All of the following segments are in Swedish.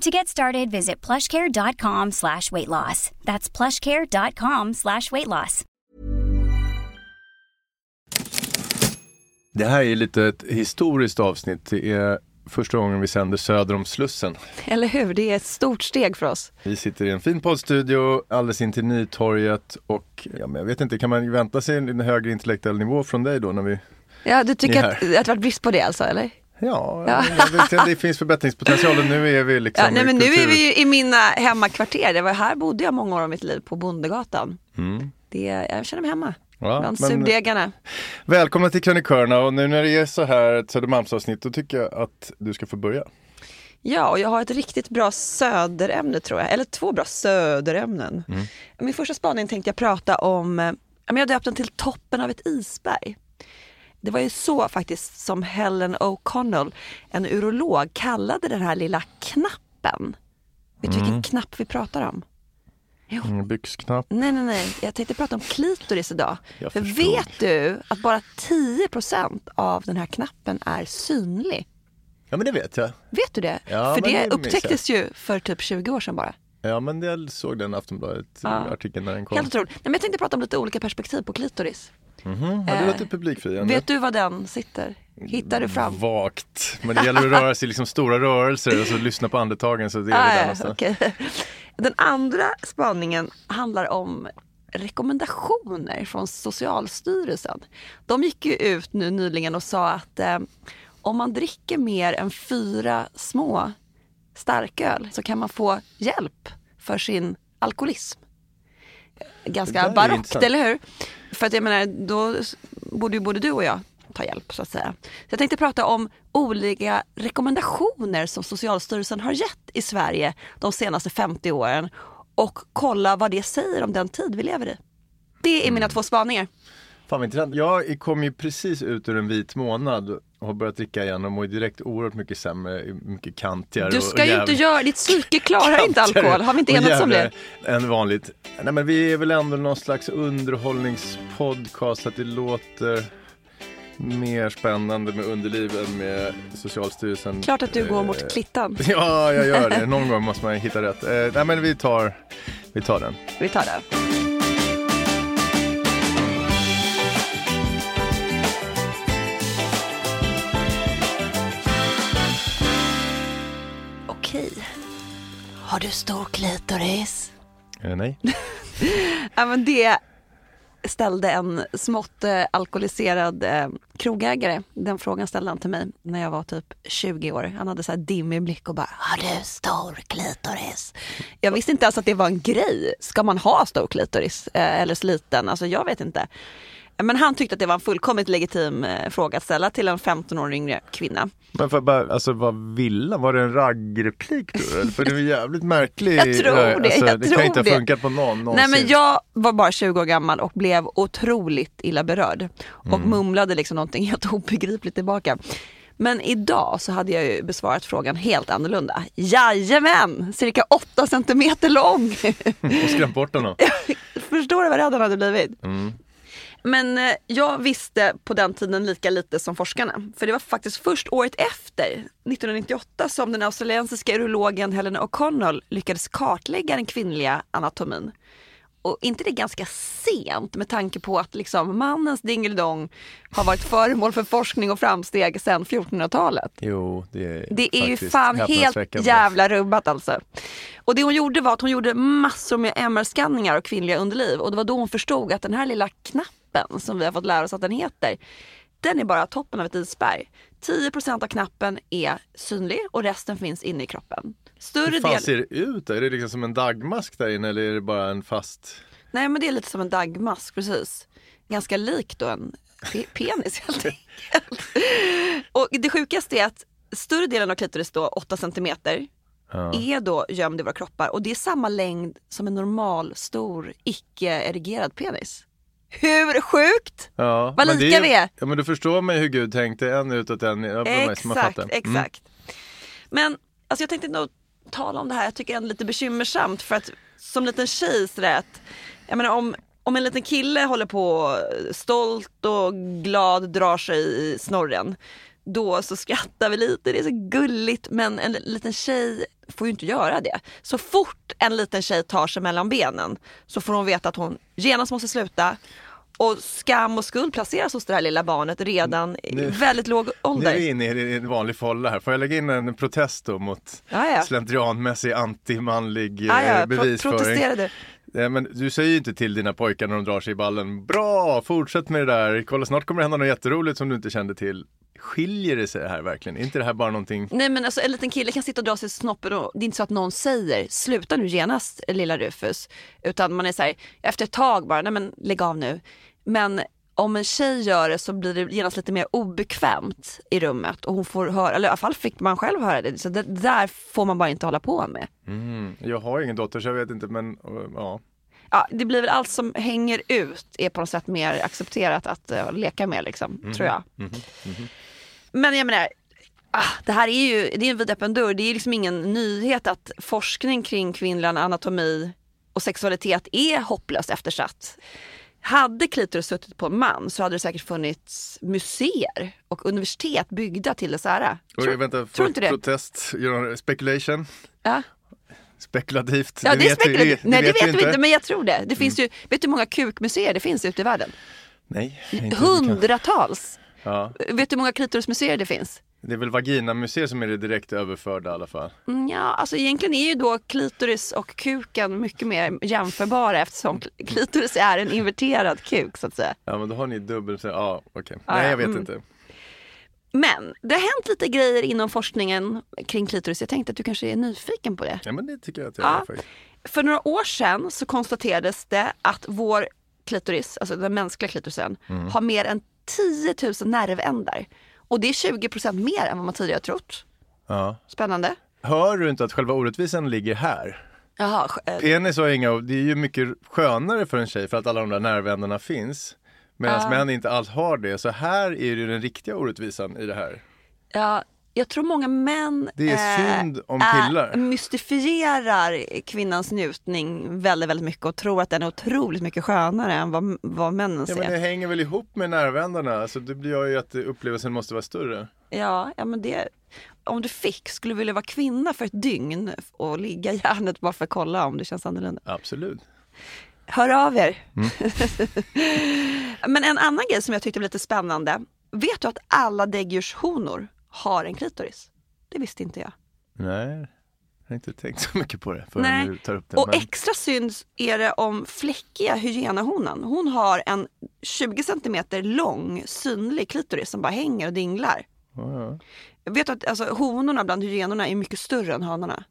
To get started, visit plushcare.com slash weight loss. That's plushcare.com slash weight loss. Det här är lite ett historiskt avsnitt. Det är första gången vi sänder söder om Slussen. Eller hur? Det är ett stort steg för oss. Vi sitter i en fin poddstudio alldeles in till Nytorget och ja, men jag vet inte, kan man vänta sig en högre intellektuell nivå från dig då när vi Ja, du tycker att, att det varit brist på det alltså, eller? Ja, Ja. Vet, det finns förbättringspotential nu är vi liksom Ja, nej, i men nu är kultur- vi ju i mina hemmakvarter. Det var här bodde jag många år av mitt liv, på Bondegatan. Mm. Det, jag känner mig hemma. Ja, Bland surdegarna. Välkomna till Krönikörerna och nu när det är så här ett Södermalmsavsnitt då tycker jag att du ska få börja. Ja, och jag har ett riktigt bra söderämne tror jag. Eller två bra söderämnen. Mm. Min första spaning tänkte jag prata om, eh, jag döpte den till toppen av ett isberg. Det var ju så faktiskt som Helen O'Connell, en urolog, kallade den här lilla knappen. Vet du Mm. vilken knapp vi pratar om? Jo. Mm, byxknapp. Nej, nej, nej. Jag tänkte prata om klitoris idag. Jag För förstår. vet du att bara 10% av den här knappen är synlig? Ja men det vet jag. Vet du det? Ja, för det det upptäcktes ju för typ 20 år sedan bara. Ja men jag såg den Aftonbladet-artikeln när den kom. Helt otroligt. Nej, men jag tänkte prata om lite olika perspektiv på klitoris. Mhm, Ja, det Eh, låter publikfriande. Vet du var den sitter? Hittar du fram? Vagt. Men det gäller att röra sig i liksom stora rörelser och så lyssna på andetagen så det är Ah, det okej. Den andra spaningen handlar om rekommendationer från Socialstyrelsen. De gick ju ut nu nyligen och sa att eh, om man dricker mer än fyra små starköl så kan man få hjälp för sin alkoholism. Ganska barockt, eller hur? För att jag menar, då borde ju både du och jag ta hjälp så att säga. Så jag tänkte prata om olika rekommendationer som Socialstyrelsen har gett i Sverige de senaste 50 åren och kolla vad det säger om den tid vi lever i. Det är mina Mm. två spaningar. Fan vad intressant. Jag kom ju precis ut ur en vit månad har börjat dricka igen och mår direkt oerhört mycket sämre, mycket kantigare. Du ska och ju inte göra, ditt psyke klarar inte alkohol. Har vi inte enats om det? Än vanligt. Nej men vi är väl ändå någon slags underhållningspodcast så att det låter mer spännande med underliv än med Socialstyrelsen. Klart att du går Eh, mot klittan. Ja, jag gör det. Någon gång måste man hitta rätt. Eh, nej men vi tar, vi tar den. Vi tar det. Har du stor klitoris? Eh, nej. Ja, men det ställde en smått eh, alkoholiserad eh, krogägare. Den frågan ställde han till mig när jag var typ 20 år. Han hade så här dimmig blick och bara “Har du stor klitoris?” Jag visste inte ens att det var en grej. Ska man ha stor klitoris eh, eller så liten? Alltså jag vet inte. Men han tyckte att det var en fullkomligt legitim eh, fråga att ställa till en 15 år yngre kvinna. Men för bara, alltså vad vill han? Var det en raggreplik då? eller? För det är jävligt märklig. Jag tror det, Alltså, jag det tror kan inte ha funkat på någon någonsin. Nej men jag var bara 20 år gammal och blev otroligt illa berörd. Och mumlade liksom någonting helt obegripligt tillbaka. Men idag så hade jag ju besvarat frågan helt annorlunda. Jajamän! Cirka 8 centimeter lång! Och skrämt bort honom. Förstår du vad rädd han hade blivit? Mm. Men eh, jag visste på den tiden lika lite som forskarna. För det var faktiskt först året efter, 1998, som den australiensiska urologen Helen O'Connell lyckades kartlägga den kvinnliga anatomin. Och inte det ganska sent med tanke på att liksom mannens dingeldong har varit föremål för forskning och framsteg sedan 1400-talet. Jo, det är Det är ju fan helt jävla rubbat alltså. Och det hon gjorde var att hon gjorde massor med MR-skanningar av kvinnliga underliv och det var då hon förstod att den här lilla knappen som vi har fått lära oss att den heter, den är bara toppen av ett isberg. 10% av knappen är synlig och resten finns inne i kroppen. Större Hur fan del... ser det ut? Är det liksom som en dagmask där inne eller är det bara en fast? Nej men det är lite som en dagmask precis. Ganska lik då en pe- penis helt enkelt. Och det sjukaste är att större delen av klitoris då, 8 centimeter, Ja. är då gömd i våra kroppar och det är samma längd som en normal stor icke-erigerad penis. Hur sjukt? Ja, Vad lika vi är. Ja men du förstår mig hur Gud tänkte, en utåt en har Exakt. Mm. exakt. Men alltså jag tänkte nog tala om det här, jag tycker det är lite bekymmersamt för att som liten tjej sådär att, jag menar om, om en liten kille håller på stolt och glad drar sig i snorren då så skrattar vi lite, det är så gulligt men en liten tjej får ju inte göra det. Så fort en liten tjej tar sig mellan benen så får hon veta att hon genast måste sluta och skam och skuld placeras hos det här lilla barnet redan i Nu- väldigt låg Nu ålder. är vi inne i en vanlig folla här. Får jag lägga in en protest då mot Ja, ja. slentrianmässig antimanlig Ah, ja, eh, pro- bevisföring? protesterade. Eh, Men du säger ju inte till dina pojkar när de drar sig i ballen, bra, fortsätt med det där, kolla snart kommer det hända något jätteroligt som du inte kände till. Skiljer det sig här verkligen? Är inte det här bara någonting Nej men alltså en liten kille kan sitta och dra sig i snoppen och det är inte så att någon säger sluta nu genast lilla Rufus. Utan man är så här, efter ett tag bara, nej men lägg av nu. Men om en tjej gör det så blir det genast lite mer obekvämt i rummet och hon får höra, eller i alla fall fick man själv höra det. Så det där får man bara inte hålla på med. Mm, jag har ingen dotter så jag vet inte men uh, ja. Ja, det blir väl allt som hänger ut är på något sätt mer accepterat att uh, leka med liksom, tror jag. Men jag menar, ah, det här är ju det är en vidöppen dörr. Det är liksom ingen nyhet att forskning kring kvinnlig anatomi och sexualitet är hopplöst eftersatt. Hade klitoris suttit på en man så hade det säkert funnits museer och universitet byggda till dess ära. Tror- vänta, tror inte det? protest, speculation, Ja. spekulativt. Ja, det, är vet vi- spekulativt. Nej, det vet, vi vi inte, men jag tror det. Det finns ju, vet du hur många kukmuseer det finns ute i världen? Nej, inte det Hundratals. Ja, Vet du hur många klitorismuseer det finns? Det är väl vaginamuseer som är det direkt överförda i alla fall. Mm, Ja, alltså egentligen är ju då klitoris och kuken mycket mer jämförbara eftersom kl- klitoris är en inverterad kuk så att säga. Ja men då har ni dubbel, ja okej. Ja, Nej ja, jag vet mm. inte. Men det har hänt lite grejer inom forskningen kring klitoris. Jag tänkte att du kanske är nyfiken på det. Ja men det tycker jag att jag Ja. är faktiskt. För några år sedan så konstaterades det att vår klitoris, alltså den mänskliga klitorisen, Mm. har mer än 10 000 nervändar. Och det är 20% mer än vad man tidigare trott. Ja. Spännande. Hör du inte att själva orättvisan ligger här? Jaha, eh, Penis har inga, det är ju mycket skönare för en tjej för att alla de där nervändarna finns. Medan Ja. män inte alls har det. Så här är ju den riktiga orättvisan i det här. Ja, jag tror många män Det är eh, synd om killar. mystifierar kvinnans njutning väldigt, väldigt mycket och tror att den är otroligt mycket skönare än vad, vad männen Ja ser. men det hänger väl ihop med nervändarna. Alltså det blir ju att upplevelsen måste vara större. Ja, ja, men det, om du fick, skulle du vilja vara kvinna för ett dygn och ligga i järnet bara för att kolla om det känns annorlunda? Absolut. Hör av er! Mm. men en annan grej som jag tyckte var lite spännande. Vet du att alla däggdjurshonor har en klitoris? Det visste inte jag. Nej, jag har inte tänkt så mycket på det förrän Nej. du tar upp det. Och men- extra syns är det om fläckiga hyenahonan. Hon har en 20 centimeter lång synlig klitoris som bara hänger och dinglar. Ja, ja. Vet att alltså, honorna bland hyenorna är mycket större än hanarna.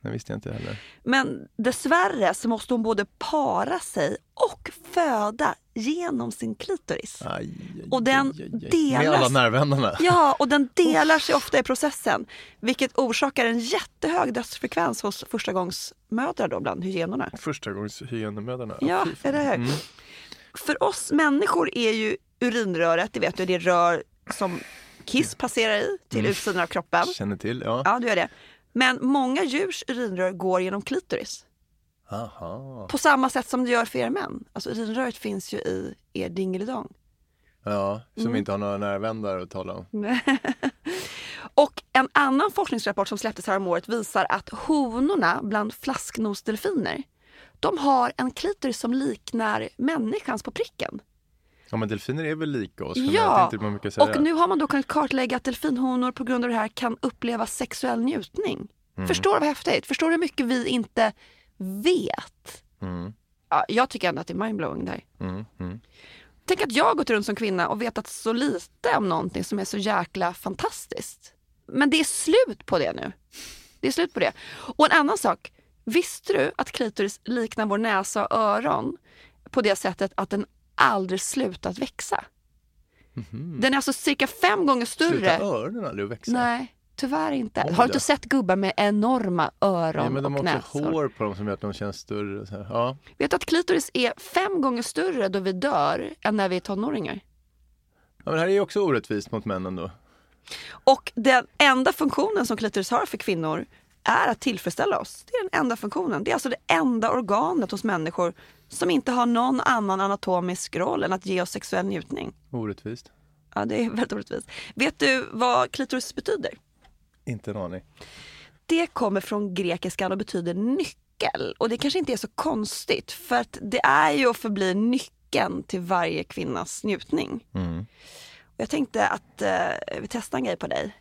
Det visste jag inte heller. Men dessvärre så måste hon både para sig och föda genom sin klitoris. Aj, aj, Och den aj, delas- Med alla nervändarna. Ja, och den delar sig ofta i processen. Vilket orsakar en jättehög dödsfrekvens hos förstagångsmödrar då bland hyenorna. Första gångs hyenemödrarna. Ja, eller hur? Mm. För oss människor är ju urinröret, det vet du, det rör som kiss passerar i till utsidan av kroppen. Känner till, ja. Ja, du gör det. Men många djurs urinrör går genom klitoris. Aha. På samma sätt som det gör för er män. Alltså urinröret finns ju i er dingelidong. Ja, som Mm. inte har några närvändare att tala om. Och en annan forskningsrapport som släpptes häromåret visar att honorna bland flasknosdelfiner, de har en klitoris som liknar människans på pricken. Ja men delfiner är väl lika oss? Ja, och nu har man då kunnat kartlägga att delfinhonor på grund av det här kan uppleva sexuell njutning. Mm. Förstår du vad häftigt? Förstår du hur mycket vi inte vet? Mm, Ja, jag tycker ändå att det är mindblowing där. mm, mm. Tänk att jag har gått runt som kvinna och vetat så lite om någonting som är så jäkla fantastiskt. Men det är slut på det nu. Det är slut på det. Och en annan sak. Visste du att klitoris liknar vår näsa och öron på det sättet att den aldrig slutat växa? Den är alltså cirka fem gånger större. Slutar öronen aldrig att växa? Nej, tyvärr inte. Har du inte sett gubbar med enorma öron Ja, men de och har också näsor? hår på dem som gör att de känns större. Så här. Ja. Vet du att klitoris är fem gånger större då vi dör än när vi är tonåringar? ja, men det här är ju också orättvist mot männen då. Och den enda funktionen som klitoris har för kvinnor är att tillfredsställa oss. Det är den enda funktionen. Det är alltså det enda organet hos människor som inte har någon annan anatomisk roll än att ge oss sexuell njutning. Orättvist. Ja, det är väldigt orättvist. Vet du vad klitoris betyder? Inte en aning. Det kommer från grekiskan och betyder nyckel. Och det kanske inte är så konstigt för att det är ju och förblir nyckeln till varje kvinnas njutning. Mm. Och jag tänkte att eh, vi testar en grej på dig.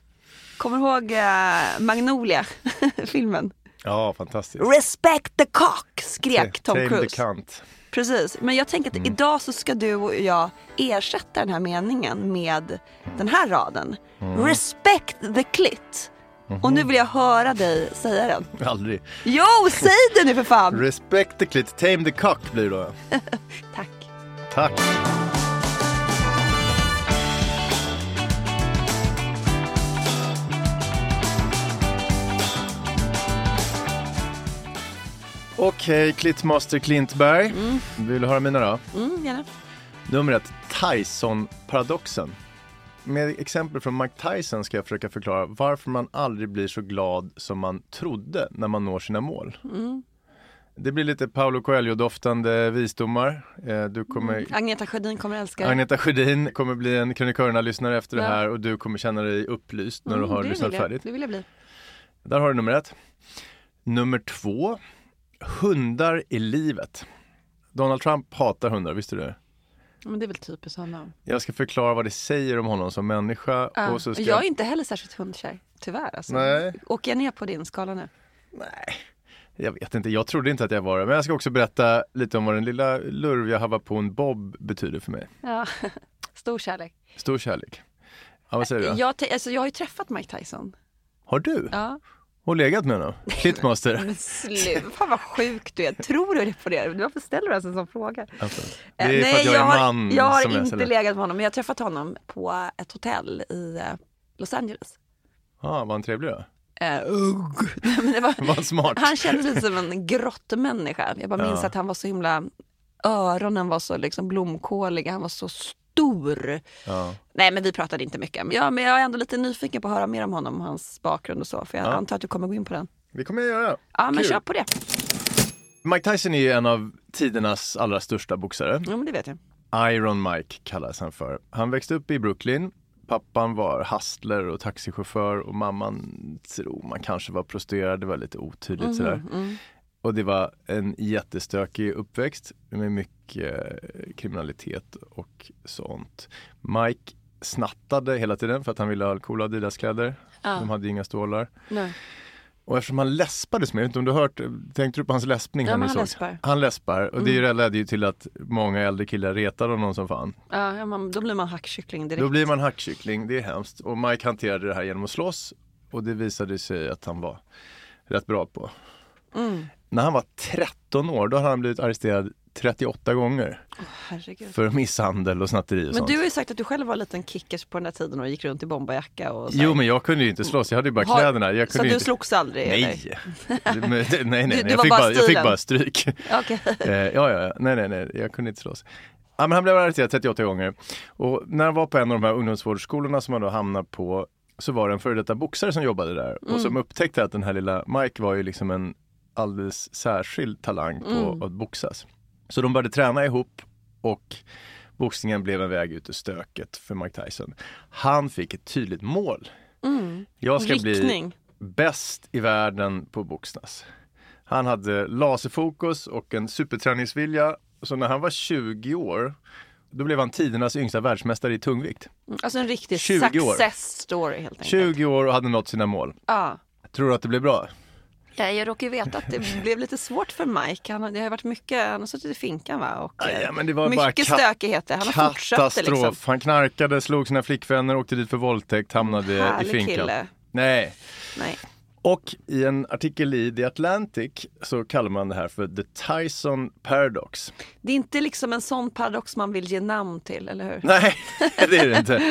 Kommer du ihåg eh, Magnolia-filmen? Ja, fantastiskt. Respect the cock skrek Tom Tame the Cruise. cunt. Precis, men jag tänker att idag så ska du och jag ersätta den här meningen med den här raden. Respect the clit. Och nu vill jag höra dig säga den. Aldrig. Jo, säg det nu för fan! Respect the clit, tame the cock blir det då. Tack. Tack. Okej, Klittmaster Klintberg. Vill du höra mina då? Mm, gärna. Nummer ett, Tyson-paradoxen. Med exempel från Mike Tyson ska jag försöka förklara varför man aldrig blir så glad som man trodde när man når sina mål. Det blir lite Paolo Coelho-doftande visdomar. Eh, Du kommer, Agneta Sjödin kommer älska det. Agneta Sjödin kommer bli en krönikörerna-lyssnare efter det Ja. här och du kommer känna dig upplyst när Mm, du har det lyssnat färdigt. Det vill jag bli. Där har du nummer ett. Nummer två, hundar i livet. Donald Trump hatar hundar, visste du det? Men det är väl typiskt honom. Jag ska förklara vad det säger om honom som människa. Ja. Och så ska Jag är inte heller särskilt hundkär, tyvärr. Alltså. Nej. Åker jag ner på din skala nu? Nej, jag vet inte. Jag trodde inte att jag var det. Men jag ska också berätta lite om vad den lilla lurviga havapon Bob betyder för mig. Ja, stor kärlek. Stor kärlek. Ja, vad säger du? Jag, alltså, jag har ju träffat Mike Tyson. Har du? Ja. Och legat med honom? Sluta, fan vad sjuk du är. Tror du på det? Varför ställer du ens en sån fråga? Alltså, det Eh, är för att jag, är har, man jag har som inte sådär. legat med honom, men jag har träffat honom på ett hotell i eh, Los Angeles. Ja, var han trevlig då? Eh. Nej, men det var, Var smart? han kändes lite som en grottmänniska. Jag bara minns Ja. att han var så himla, öronen var så liksom blomkåliga, han var så stor. Ja. Nej men vi pratade inte mycket. Men jag, men jag är ändå lite nyfiken på att höra mer om honom, hans bakgrund och så. För jag Ja. antar att du kommer gå in på den. Det kommer jag göra. Ja men Kul. kör på det. Mike Tyson är ju en av tidernas allra största boxare. Ja men det vet jag. Iron Mike kallas han för. Han växte upp i Brooklyn. Pappan var hustler och taxichaufför och mamman tror man kanske var prostituerad. Det var lite otydligt sådär. Mm. Och det var en jättestökig uppväxt med mycket eh, kriminalitet och sånt. Mike snattade hela tiden för att han ville ha coola Adidas-kläder. Ja. De hade inga stålar. Nej. Och eftersom han läspades med, jag vet inte om du har hört, tänkte du på hans läspning? Ja, han såg? läspar. Han läspar och det ledde ju till att många äldre killar retade honom som fan. Ja, ja, man, då blir man hackkyckling direkt. Då blir man hackkyckling, det är hemskt. Och Mike hanterade det här genom att slåss och det visade sig att han var rätt bra på. Mm. När han var 13 år, då hade han blivit arresterad 38 gånger Herregud. för misshandel och snatteri och Men sånt. du har ju sagt att du själv var en liten kickers på den där tiden och gick runt i bomberjacka och så. Jo men jag kunde ju inte slåss, jag hade ju bara Har- kläderna. Jag Så du inte... slogs aldrig? Nej. Nej, nej, nej. Du- du jag, fick bara jag fick bara stryk. Okej. Eh, ja, ja, nej, nej, nej, jag kunde inte slåss. Ja, men han blev arresterad 38 gånger. Och när han var på en av de här ungdomsvårdsskolorna som han då hamnade på så var det en före detta boxare som jobbade där och som upptäckte att den här lilla Mike var ju liksom en alldeles särskild talang på att boxas. Så de började träna ihop och boxningen blev en väg ut ur stöket för Mike Tyson. Han fick ett tydligt mål. Jag ska bli Riktning. bäst i världen på att boxas. Han hade laserfokus och en superträningsvilja. Så när han var 20 år, då blev han tidernas yngsta världsmästare i tungvikt. Alltså en riktig 20 år. success story helt enkelt. 20 år och hade nått sina mål. Ja. Tror du att det blev bra? Ja, jag råkar ju veta att det blev lite svårt för Mike. Han, det har varit mycket, han har suttit i finkan va? Och, eh, Ja, men det var bara mycket ka- stökigheter. Han har det Katastrof. liksom. Han knarkade, slog sina flickvänner, åkte dit för våldtäkt, hamnade i Härlig finkan. kille. Nej. Nej. Och i en artikel i The Atlantic så kallar man det här för The Tyson Paradox. Det är inte liksom en sån paradox man vill ge namn till, eller hur? Nej, det är det inte.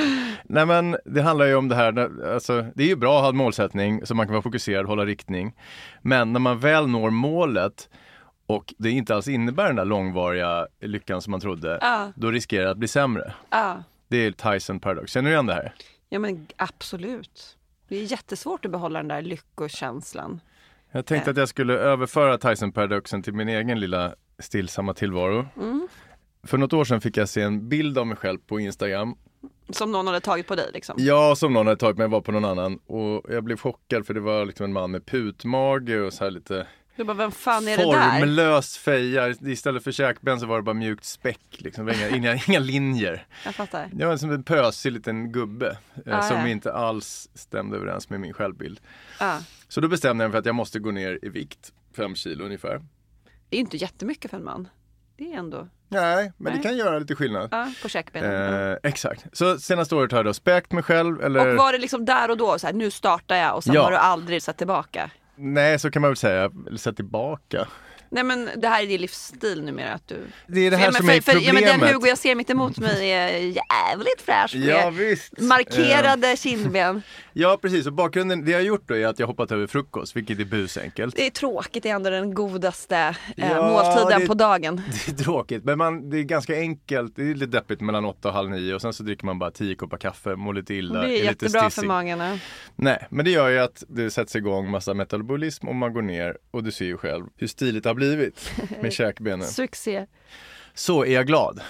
Nej men det handlar ju om det här, alltså, det är ju bra att ha en målsättning så man kan vara fokuserad, hålla riktning. Men när man väl når målet och det inte alls innebär den där långvariga lyckan som man trodde, Ja. då riskerar det att bli sämre. Ja. Det är Tyson Paradox. Känner du igen det här? ja, men absolut. Det är jättesvårt att behålla den där lyckokänslan. Jag tänkte att jag skulle överföra Tyson Paradoxen till min egen lilla stillsamma tillvaro. För något år sedan fick jag se en bild av mig själv på Instagram Som någon hade tagit på dig liksom. Ja, som någon hade tagit mig var på någon annan och jag blev chockad för det var liksom en man med putmage och så här lite Du bara, vem fan är det där? formlös feja. Istället för käkben så var det bara mjukt späck liksom. Det inga, inga, inga linjer. Jag fattar. Jag var som en pösig liten gubbe eh, Ah, som ja. inte alls stämde överens med min självbild. Ja. Så då bestämde jag mig för att jag måste gå ner i vikt, fem kilo ungefär. Det är inte jättemycket för en man. Det är ändå Nej, men Nej. det kan göra lite skillnad. ja, på käkbenen. Eh, exakt. Så senaste året har jag då späkt mig själv eller Och var det liksom där och då, så här, nu startar jag och sen Ja. har du aldrig satt tillbaka? Nej, så kan man väl säga. Eller säga tillbaka. Nej men det här är din livsstil numera att du... Det är det här ja, som för, är för, ja, men problemet. den Hugo jag ser mitt emot mig är jävligt fräsch Ja, visst. markerade kindben. Ja, precis. Och bakgrunden, det jag har gjort då är att jag hoppat över frukost, vilket är busenkelt. Det är tråkigt, det är ändå den godaste eh, Ja, måltiden det- på dagen. Det är tråkigt, men man, det är ganska enkelt. Det är lite deppigt mellan åtta och halv nio och sen så dricker man bara tio koppar kaffe, mår lite illa, Det är lite jättebra för stissig. magen. Nej, men det gör ju att det sätts igång massa metabolism och man går ner och du ser ju själv hur stiligt det har blivit med käkbenen. Succé. Så är jag glad?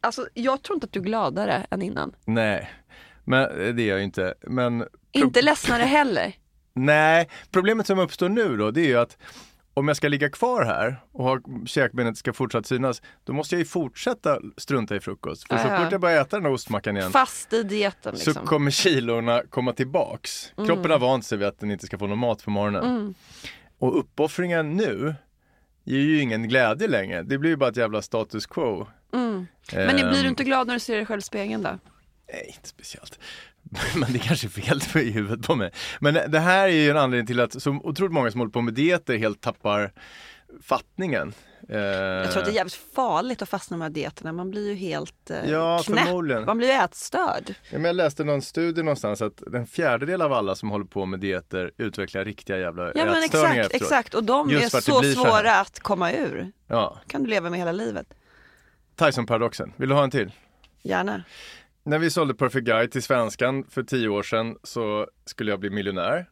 Alltså jag tror inte att du är gladare än innan. Nej, men eh, det är jag ju inte. Men Inte ledsnare heller. Nej, problemet som uppstår nu då, det är ju att om jag ska ligga kvar här och ha käkbenet ska fortsatt synas, då måste jag ju fortsätta strunta i frukost. För så Ja, ja. fort jag börjar äta den här ostmackan igen Fast i dieten så liksom. kommer kilorna komma tillbaks. Kroppen har vant sig vid att den inte ska få någon mat på morgonen. Mm. Och uppoffringen nu ger ju ingen glädje längre. Det blir ju bara ett jävla status quo. Mm. Men blir Ehm, du inte glad när du ser dig själv i spegeln då? Nej, inte speciellt. Men det kanske är fel för i huvudet på mig. Men det här är ju en anledning till att så otroligt många som håller på med dieter helt tappar fattningen. Jag tror att det är jävligt farligt att fastna med de här dieterna. Man blir ju helt eh, Ja, knäpp. Man blir ju ätstörd. Ja, men jag läste någon studie någonstans att en fjärdedel av alla som håller på med dieter utvecklar riktiga jävla Ja men exakt, efteråt. exakt. Och de Just är så svåra att komma ur. Ja, kan du leva med hela livet. Tyson-paradoxen. Vill du ha en till? Gärna. När vi sålde Perfect Guide till svenskan för tio år sedan så skulle jag bli miljonär.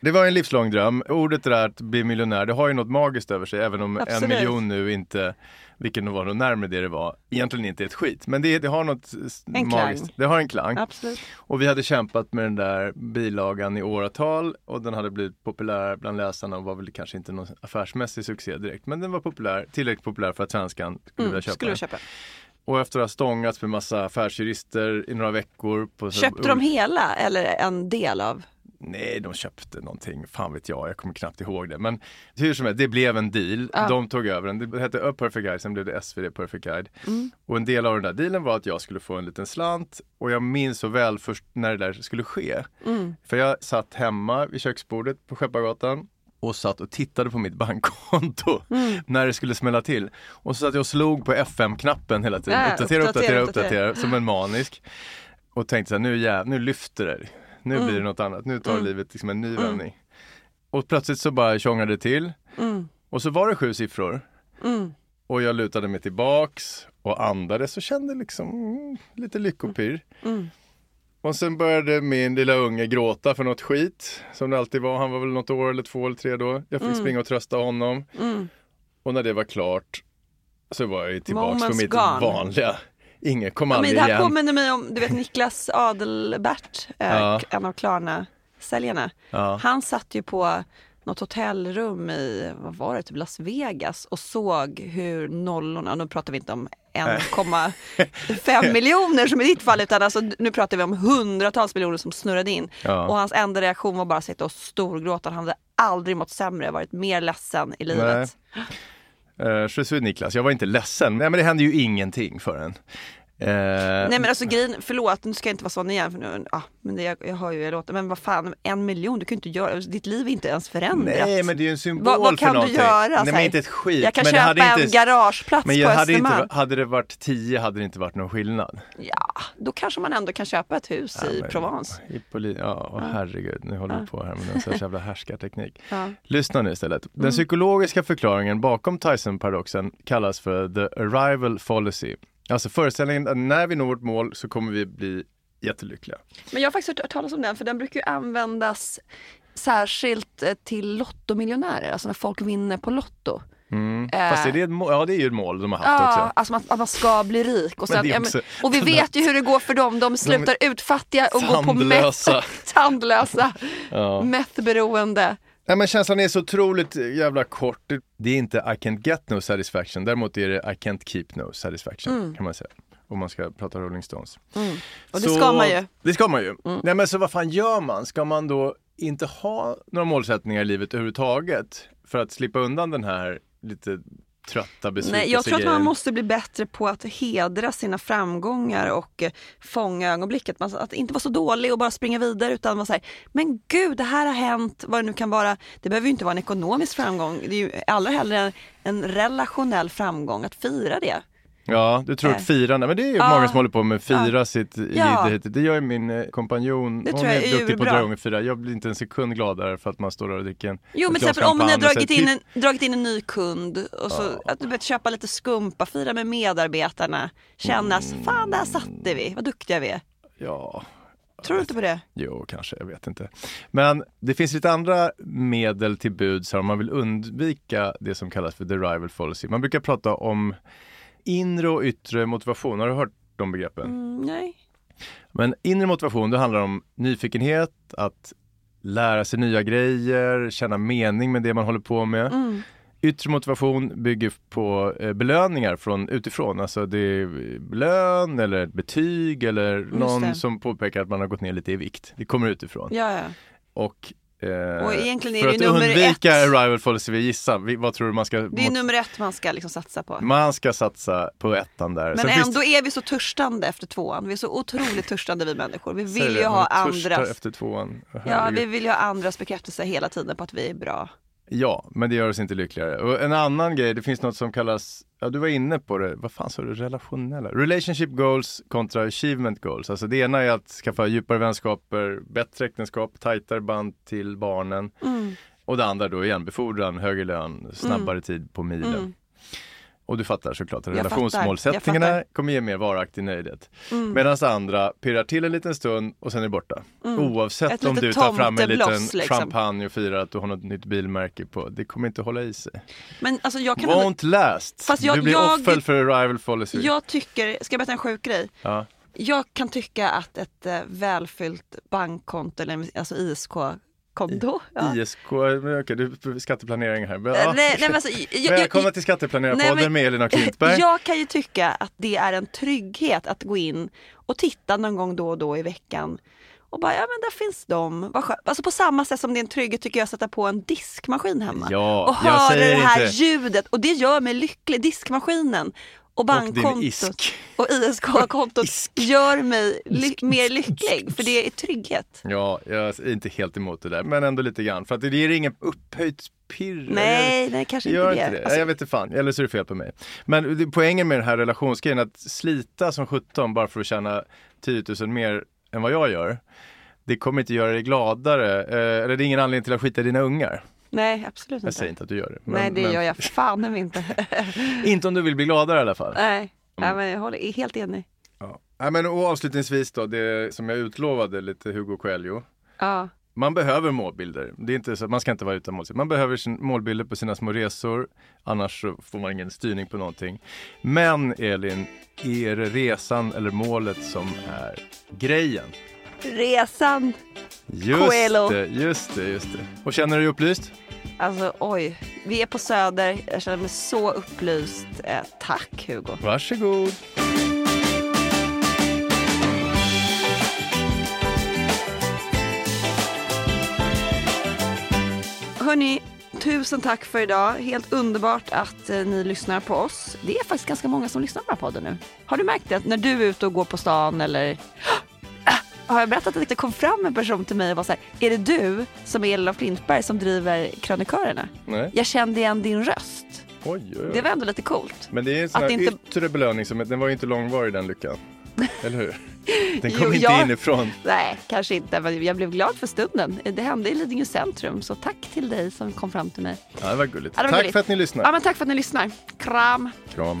Det var en livslång dröm. Ordet där att bli miljonär, det har ju något magiskt över sig även om Absolut. en miljon nu inte, vilket nog var nog närmare det det var, egentligen inte är ett skit. Men det, det har något En magiskt. klang. Det har en klang. Absolut. Och vi hade kämpat med den där bilagan i åratal och den hade blivit populär bland läsarna och var väl kanske inte någon affärsmässig succé direkt. Men den var populär, tillräckligt populär för att svenskan skulle vilja Mm, köpa skulle den. köpa. Och efter att ha stångats med massa affärsjurister i några veckor. På så- Köpte de hela eller en del av? Nej, de köpte någonting, fan vet jag, jag kommer knappt ihåg det. Men hur som helst, det blev en deal. Ja. De tog över den. Det hette A Perfect Guide, sen blev det SvD Perfect Guide. Mm. Och en del av den där dealen var att jag skulle få en liten slant. Och jag minns så väl först när det där skulle ske. Mm. För jag satt hemma vid köksbordet på Skeppargatan och satt och tittade på mitt bankkonto Mm. när det skulle smälla till. Och så satt jag och slog på FM-knappen hela tiden. Ja, uppdatera, uppdatera, uppdatera, uppdatera, som en manisk. Och tänkte så här, nu, jä- nu lyfter det. Nu Mm. blir det något annat. Nu tar livet liksom en ny vändning. Och plötsligt så bara tjongade det till. Mm. Och så var det sju siffror. Mm. Och jag lutade mig tillbaks och andades och kände liksom mm, lite lyckopirr. Mm. Och sen började min lilla unge gråta för något skit, som det alltid var. Han var väl något år eller två eller tre då. Jag Mm. fick springa och trösta honom. Och när det var klart så var jag tillbaks på Moments mitt gone. vanliga. Ingen kom Ja, men aldrig det här igen. påminner mig om, du vet Niklas Adelbert, eh, Ja. en av Klarna-säljarna. Ja. Han satt ju på något hotellrum i, vad var det, typ Las Vegas och såg hur nollorna, nu pratar vi inte om 1,5 miljoner som i ditt fall utan alltså, nu pratar vi om hundratals miljoner som snurrade in. Ja. Och hans enda reaktion var bara att sitta och storgråta. Han hade aldrig mått sämre, varit mer ledsen i livet. Eh, uh, Jesus Niklas, jag var inte ledsen. Nej men det hände ju ingenting för en. Eh, Nej men alltså grejen, förlåt nu ska jag inte vara sån igen för nu, ah, men det, jag, jag hör ju jag låter, men vad fan en miljon, du kan ju inte göra, ditt liv är inte ens förändrat. Nej men det är ju en symbol vad, vad för kan du göra? Nej men inte ett skit. Jag kan men köpa hade en inte, garageplats men på jag hade, Östermalm. inte, hade det varit tio hade det inte varit någon skillnad. Ja, då kanske man ändå kan köpa ett hus i men- Provence. I poli- ja, åh, herregud, nu håller vi på här med en sån här jävla härskarteknik. Ja. Lyssna nu istället. Den Mm. psykologiska förklaringen bakom Tyson-paradoxen kallas för the arrival fallacy. Alltså föreställningen att när vi når vårt mål så kommer vi bli jättelyckliga. Men jag har faktiskt hört talas om den för den brukar ju användas särskilt eh, till lottomiljonärer, alltså när folk vinner på Lotto. Mm. Eh. Fast är det, ett mål? ja, det är ju ett mål de har haft Ja, också. alltså man, att man ska bli rik. Och, sen, är ja, men, också- och vi vet ju hur det går för dem. De slutar utfattiga och går på meth. Tandlösa. Ja. Methberoende. Nej, men känslan är så otroligt jävla kort. Det- är inte I can't get no satisfaction. Däremot är det I can't keep no satisfaction kan man säga. Om man ska prata Rolling Stones. Mm. Och det ska man ju. Mm. Det ska man ju. Nej men så vad fan gör man? Ska man då inte ha några målsättningar i livet överhuvudtaget? För att slippa undan den här lite trötta Nej, jag tror att man måste bli bättre på att hedra sina framgångar och eh, fånga ögonblicket. Att inte vara så dålig och bara springa vidare utan vara såhär, men gud det här har hänt, vad det nu kan vara. Det behöver ju inte vara en ekonomisk framgång, det är ju allra hellre en, en relationell framgång, att fira det. Ja, du tror att firande, men det är ju Ja. många som håller på med fira sitt Ja. Det gör ju min eh, kompanjon. Det Hon är är duktig på att dra igång och fira. Jag blir inte en sekund gladare för att man står där och dricker en Jo men till exempel om man har dragit in, en, dragit in en ny kund och så att du vet köpa lite skumpa, fira med medarbetarna, känna att Mm. fan där satte vi, vad duktiga vi är. Ja, Tror du inte på det? Jo, kanske, jag vet inte. Men det finns lite andra medel till buds om man vill undvika det som kallas för the rival fallacy. Man brukar prata om inre och yttre motivation. Har du hört de begreppen? Mm, nej. Men inre motivation, det handlar om nyfikenhet, att lära sig nya grejer, känna mening med det man håller på med. Mm. Yttre motivation bygger på eh, belöningar från utifrån. Alltså det är lön eller betyg eller någon som påpekar att man har gått ner lite i vikt. Det kommer utifrån. Ja, ja. Och, eh, Och egentligen är för att undvika ett. arrival policy, vi gissa, vi, vad tror du man ska... Det är nummer ett man ska liksom satsa på. Man ska satsa på ettan där. Men Sen finns ändå det- är vi så törstande efter tvåan. Vi är så otroligt törstande vi människor. Vi vill ju ha andras, efter tvåan. ja, vi vill ju ha andras bekräftelse hela tiden på att vi är bra. Ja, men det gör oss inte lyckligare. Och en annan grej, det finns något som kallas, ja du var inne på det, vad fan sa du, relationella? Relationship goals kontra achievement goals. Alltså det ena är att skaffa djupare vänskaper, bättre äktenskap, tajtare band till barnen. Mm. Och det andra då igen, befordran, högre lön, snabbare tid på milen. Mm. Och du fattar såklart Jag relationsmålsättningarna fattar. kommer ge mer varaktig nöjdhet. Mm. Medan andra pirrar till en liten stund och sen är det borta. Oavsett Ett om du tar fram en liten liksom. champagne och firar att du har något nytt bilmärke på. Det kommer inte hålla i sig. Men alltså jag kan Won't last. Fast jag- du blir jag- offer för arrival policy. jag tycker, ska jag berätta en sjuk grej? Ja. Jag kan tycka att ett eh, välfyllt bankkonto, eller alltså ISK-konto. Ja. ISK, okej, du skatteplanering här. Men, ja. Nej, nej, men alltså, jag, Välkomna jag, till Skatteplanerarpodden med Elina Klintberg. jag kan ju tycka att det är en trygghet att gå in och titta någon gång då och då i veckan och bara, ja men där finns de. Alltså på samma sätt som det är en trygghet tycker jag att sätta på en diskmaskin hemma. Ja, och höra det här inte- ljudet och det gör mig lycklig. Diskmaskinen och bankkontot isk. och ISK-kontot Isk. gör mig ly- mer lycklig för det är trygghet. Ja, jag är inte helt emot det där, men ändå lite grann. För att det ger ingen upphöjt pirr. Nej, nej kanske Gör inte inte det. det. Alltså, Jag vet inte fan, eller så är det fel på mig. Men poängen med den här relationsgrejen, att slita som 17 bara för att tjäna 10 000 mer än vad jag gör. Det kommer inte göra dig gladare, eh, eller det är ingen anledning till att skita i dina ungar. Nej, absolut Jag inte. säger inte att du gör det. men- nej, det men- gör jag fan inte. Inte om du vill bli gladare i alla fall. nej, Mm. nej, men jag håller är helt enig. Ja. Ja, men och avslutningsvis då, det som jag utlovade lite Hugo Coelho. Ja. Man behöver målbilder. Det är inte så, man ska inte vara utan målbilder. Man behöver sin, målbilder på sina små resor. Annars så får man ingen styrning på någonting. Men Elin, är det resan eller målet som är grejen? Resan. Just Coelho. det, just det, just det. Och känner du dig upplyst? Alltså oj, vi är på Söder. Jag känner mig så upplyst. Eh, tack Hugo. Varsågod. Hörni, tusen tack för idag. Helt underbart att eh, ni lyssnar på oss. Det är faktiskt ganska många som lyssnar på den här podden nu. Har du märkt det? När du är ute och går på stan eller! Har jag berättat att det kom fram en person till mig och var så här, är det du som är Elof Flintberg som driver krönikörerna? Nej. Jag kände igen din röst. Oj, oj, oj. Det var ändå lite coolt. Men det är en sån här inte- yttre belöning, som, den var ju inte långvarig den lyckan. Eller hur? Den kom Jo, inte jag- inifrån. Nej, kanske inte, men jag blev glad för stunden. Det hände i Lidingö centrum, så tack till dig som kom fram till mig. Ja, det var gulligt. Ja, det var Tack gulligt. för att ni lyssnar. Ja, men tack för att ni lyssnar. Kram! Kram.